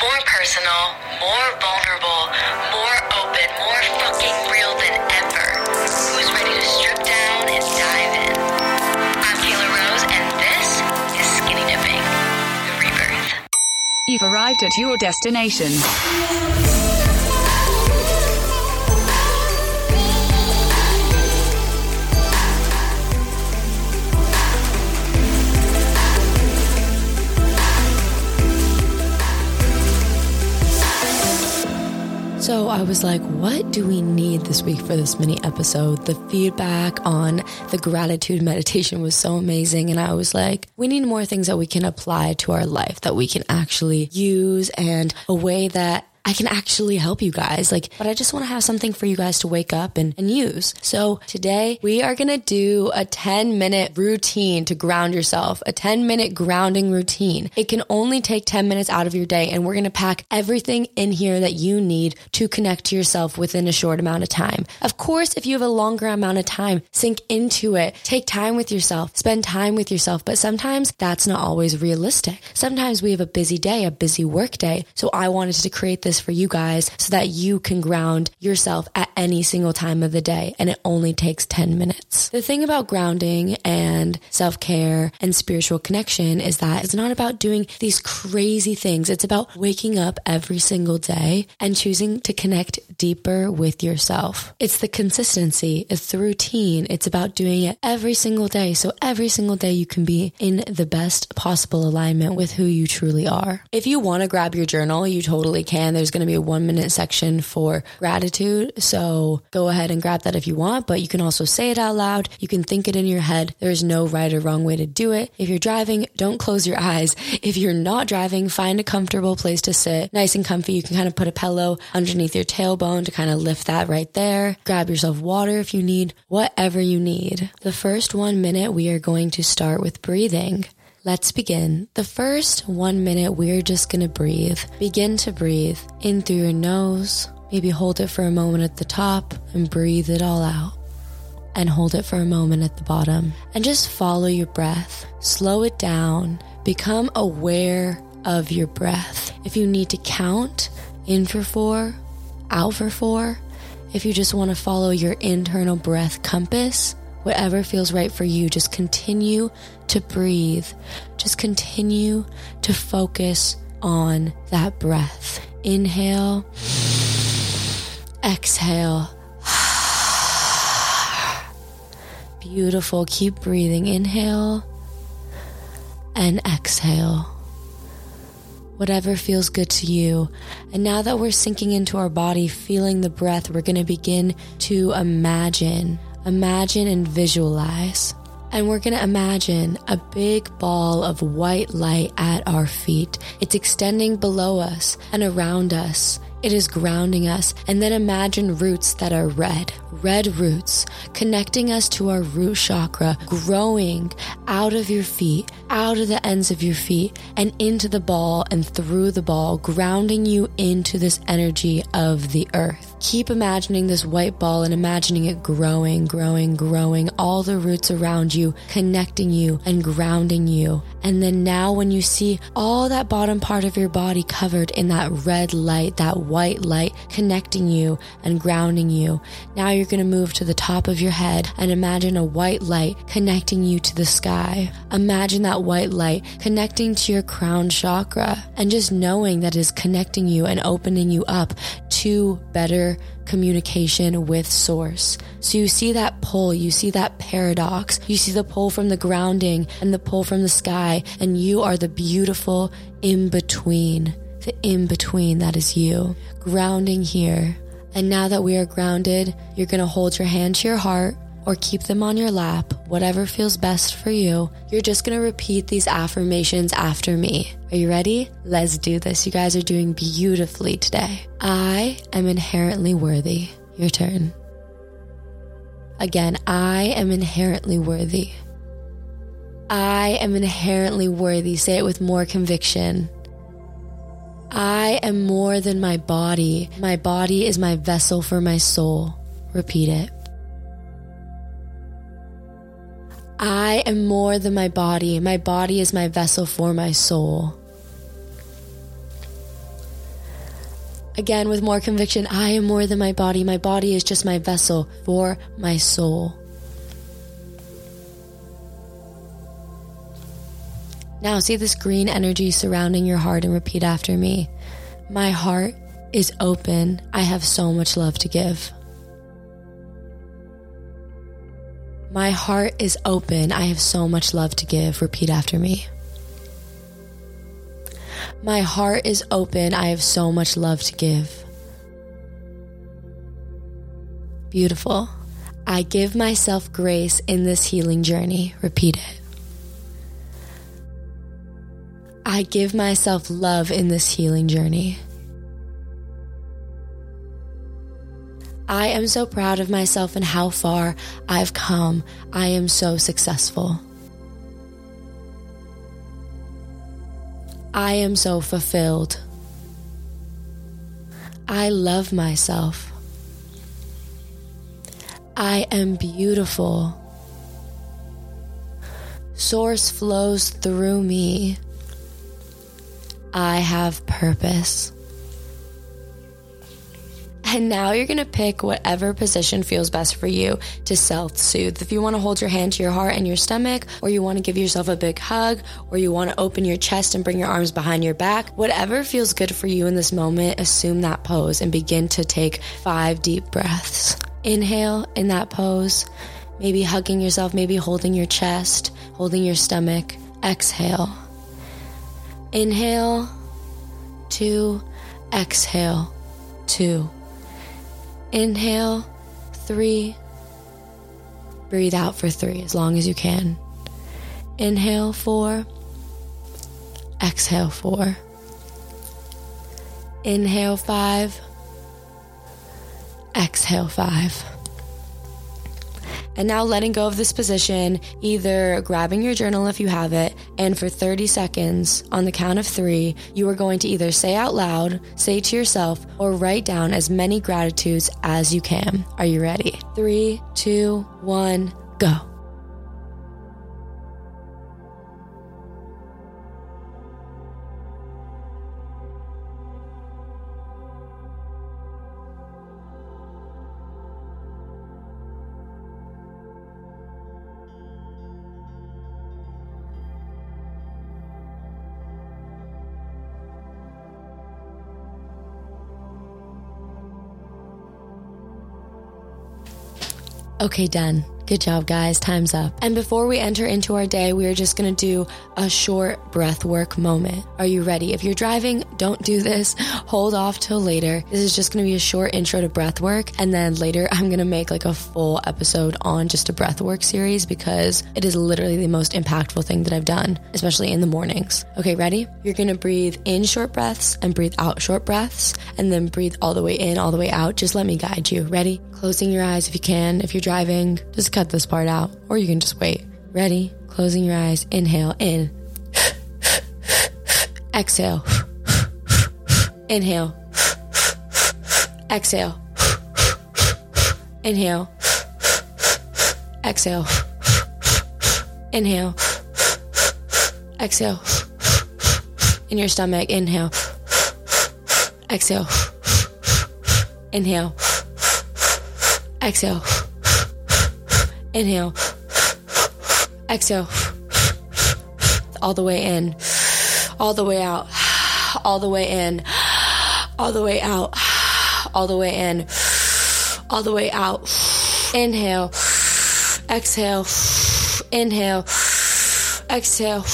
More personal, more vulnerable, more open, more fucking real than ever. Who's ready to strip down and dive in? I'm Kayla Rose, and this is Skinny Dipping, the rebirth. You've arrived at your destination. I was like, what do we need this week for this mini episode? The feedback on the gratitude meditation was so amazing. And I was like, we need more things that we can apply to our life that we can actually use and a way that I can actually help you guys. Like, but I just want to have something for you guys to wake up and, and use. So today we are going to do a 10 minute routine to ground yourself, a 10 minute grounding routine. It can only take 10 minutes out of your day and we're going to pack everything in here that you need to connect to yourself within a short amount of time. Of course, if you have a longer amount of time, sink into it, take time with yourself, spend time with yourself. But sometimes that's not always realistic. Sometimes we have a busy day, a busy work day. So I wanted to create this for you guys so that you can ground yourself at any single time of the day. And it only takes 10 minutes. The thing about grounding and self care and spiritual connection is that it's not about doing these crazy things. It's about waking up every single day and choosing to connect deeper with yourself. It's the consistency. It's the routine. It's about doing it every single day. So every single day you can be in the best possible alignment with who you truly are. If you want to grab your journal, you totally can there's going to be a one minute section for gratitude. So go ahead and grab that if you want, but you can also say it out loud. You can think it in your head. There's no right or wrong way to do it. If you're driving, don't close your eyes. If you're not driving, find a comfortable place to sit, nice and comfy. You can kind of put a pillow underneath your tailbone to kind of lift that right there. Grab yourself water if you need, whatever you need. The first one minute, we are going to start with breathing. Let's begin. The first one minute, we're just gonna breathe. Begin to breathe in through your nose. Maybe hold it for a moment at the top and breathe it all out. And hold it for a moment at the bottom. And just follow your breath. Slow it down. Become aware of your breath. If you need to count in for four, out for four, if you just want to follow your internal breath compass, whatever feels right for you, just continue to breathe. Just continue to focus on that breath. Inhale, exhale. Beautiful. Keep breathing. Inhale and exhale. Whatever feels good to you. And now that we're sinking into our body, feeling the breath, we're going to begin to imagine imagine and visualize. And we're going to imagine a big ball of white light at our feet. It's extending below us and around us It is grounding us. And then imagine roots that are red, red roots, connecting us to our root chakra, growing out of your feet, out of the ends of your feet, and into the ball and through the ball, grounding you into this energy of the earth. Keep imagining this white ball and imagining it growing, growing, growing, all the roots around you, connecting you and grounding you. And then now, when you see all that bottom part of your body covered in that red light, that white light connecting you and grounding you, now you're going to move to the top of your head and imagine a white light connecting you to the sky. Imagine that white light connecting to your crown chakra and just knowing that is connecting you and opening you up to better communication with source. So you see that pull, you see that paradox, you see the pull from the grounding and the pull from the sky, and you are the beautiful in between, the in between that is you, grounding here. And now that we are grounded, you're to hold your hand to your heart or keep them on your lap, whatever feels best for you. You're just to repeat these affirmations after me. Are you ready? Let's do this. You guys are doing beautifully today. I am inherently worthy. Your turn. Again, I am inherently worthy. I am inherently worthy. Say it with more conviction. I am more than my body. My body is my vessel for my soul. Repeat it. I am more than my body. My body is my vessel for my soul. Again, with more conviction, I am more than my body. My body is just my vessel for my soul. Now, see this green energy surrounding your heart and repeat after me. My heart is open. I have so much love to give. My heart is open. I have so much love to give. Repeat after me. My heart is open. I have so much love to give. Beautiful. I give myself grace in this healing journey. Repeat it. I give myself love in this healing journey. I am so proud of myself and how far I've come. I am so successful. I am so fulfilled. I love myself. I am beautiful. Source flows through me. I have purpose. And now you're going to pick whatever position feels best for you to self soothe. If you want to hold your hand to your heart and your stomach, or you want to give yourself a big hug, or you want to open your chest and bring your arms behind your back, whatever feels good for you in this moment, assume that pose and begin to take five deep breaths. Inhale in that pose, maybe hugging yourself, maybe holding your chest, holding your stomach. Exhale. Inhale, two, exhale, two. Inhale, three. Breathe out for three as long as you can. Inhale, four. Exhale, four. Inhale, five. Exhale, five. And now letting go of this position, either grabbing your journal if you have it, and for 30 seconds on the count of three, you are going to either say out loud, say to yourself, or write down as many gratitudes as you can. Are you ready? Three, two, one, go. Okay, done. Good job, guys. Time's up. And before we enter into our day, we are just going to do a short breath work moment. Are you ready? If you're driving, don't do this. Hold off till later. This is just going to be a short intro to breath work. And then later, I'm going to make like a full episode on just a breath work series because it is literally the most impactful thing that I've done, especially in the mornings. Okay, ready? You're going to breathe in short breaths and breathe out short breaths and then breathe all the way in, all the way out. Just let me guide you. Ready? Closing your eyes if you can. If you're driving, just cut this part out or you can just wait. Ready? Closing your eyes. Inhale in. Exhale. Inhale. Exhale. Inhale. Exhale. Inhale. Exhale. In your stomach, inhale. Exhale. Inhale. Exhale. Inhale. Exhale. All the way in. All the way out. All the way in. All the way out. All the way in. All the way out. Inhale. Exhale. Inhale. Exhale.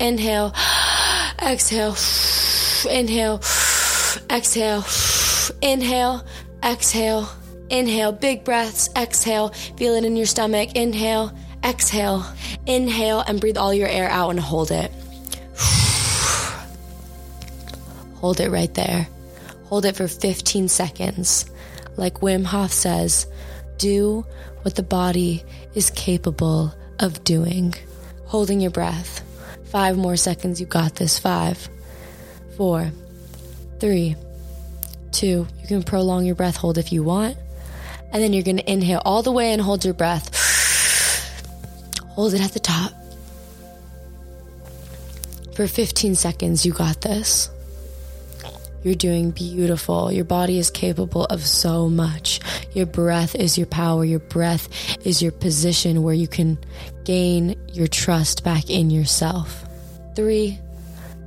Inhale. Exhale. Inhale. Exhale. Inhale. Exhale. Inhale. Big breaths. Exhale. Feel it in your stomach. Inhale. Exhale. Inhale and breathe all your air out and hold it. Hold it right there. Hold it for 15 seconds. Like Wim Hof says, do what the body is capable of doing. Holding your breath. Five more seconds. You got this. Five, four, three, two. You can prolong your breath hold if you want. And then you're going to inhale all the way and hold your breath. Hold it at the top. For 15 seconds, you got this. You're doing beautiful. Your body is capable of so much. Your breath is your power. Your breath is your position where you can gain your trust back in yourself. Three,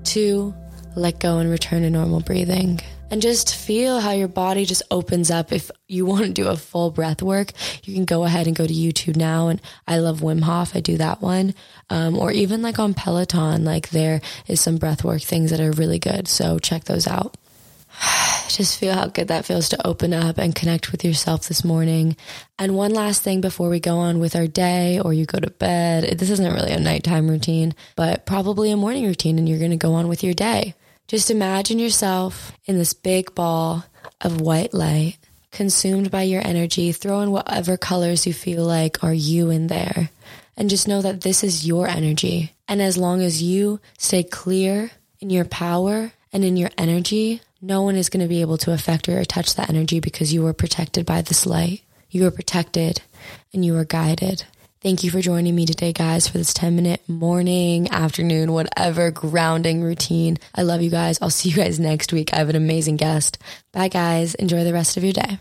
two, let go and return to normal breathing. And just feel how your body just opens up. If you want to do a full breath work, you can go ahead and go to YouTube now. And I love Wim Hof. I do that one. Um, or even like on Peloton, like there is some breath work things that are really good. So check those out. Just feel how good that feels to open up and connect with yourself this morning. And one last thing before we go on with our day or you go to bed. This isn't really a nighttime routine, but probably a morning routine, and you're going to go on with your day. Just imagine yourself in this big ball of white light, consumed by your energy. Throw in whatever colors you feel like are you in there. And just know that this is your energy. And as long as you stay clear in your power and in your energy, no one is going to be able to affect or touch that energy because you are protected by this light. You are protected and you are guided. Thank you for joining me today, guys, for this 10 minute morning, afternoon, whatever grounding routine. I love you guys. I'll see you guys next week. I have an amazing guest. Bye, guys. Enjoy the rest of your day.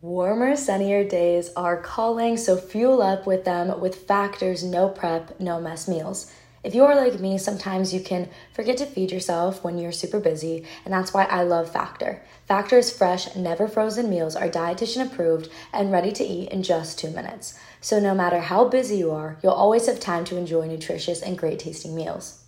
Warmer, sunnier days are calling, so fuel up with them with Factor's no prep, no mess meals. If you are like me, sometimes you can forget to feed yourself when you're super busy, and that's why I love Factor. Factor's fresh, never frozen meals are dietitian approved and ready to eat in just two minutes. So no matter how busy you are, you'll always have time to enjoy nutritious and great tasting meals.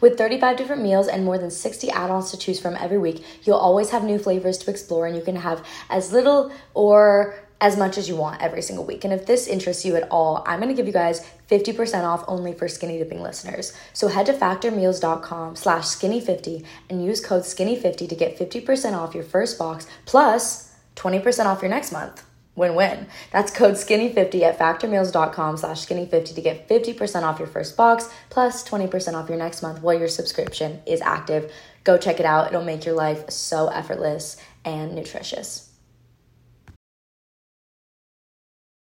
With 35 different meals and more than 60 add ons to choose from every week, you'll always have new flavors to explore and you can have as little or as much as you want every single week. And if this interests you at all, I'm gonna give you guys 50% off only for skinny dipping listeners. So head to factormeals.com slash skinny50 and use code skinny50 to get 50% off your first box plus 20% off your next month. Win-win. That's code skinny50 at factormeals.com slash skinny50 to get 50% off your first box plus 20% off your next month while your subscription is active. Go check it out. It'll make your life so effortless and nutritious.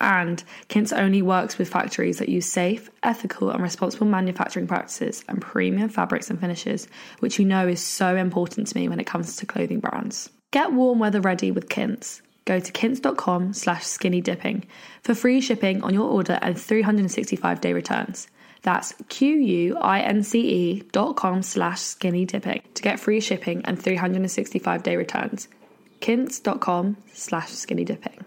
And Quince only works with factories that use safe, ethical, and responsible manufacturing practices and premium fabrics and finishes, which you know is so important to me when it comes to clothing brands. Get warm weather ready with Quince. Go to quince.com slash skinny dipping for free shipping on your order and 365 day returns. That's Q-U-I-N-C-E dot com slash skinny dipping to get free shipping and 365 day returns. Quince.com slash skinny dipping.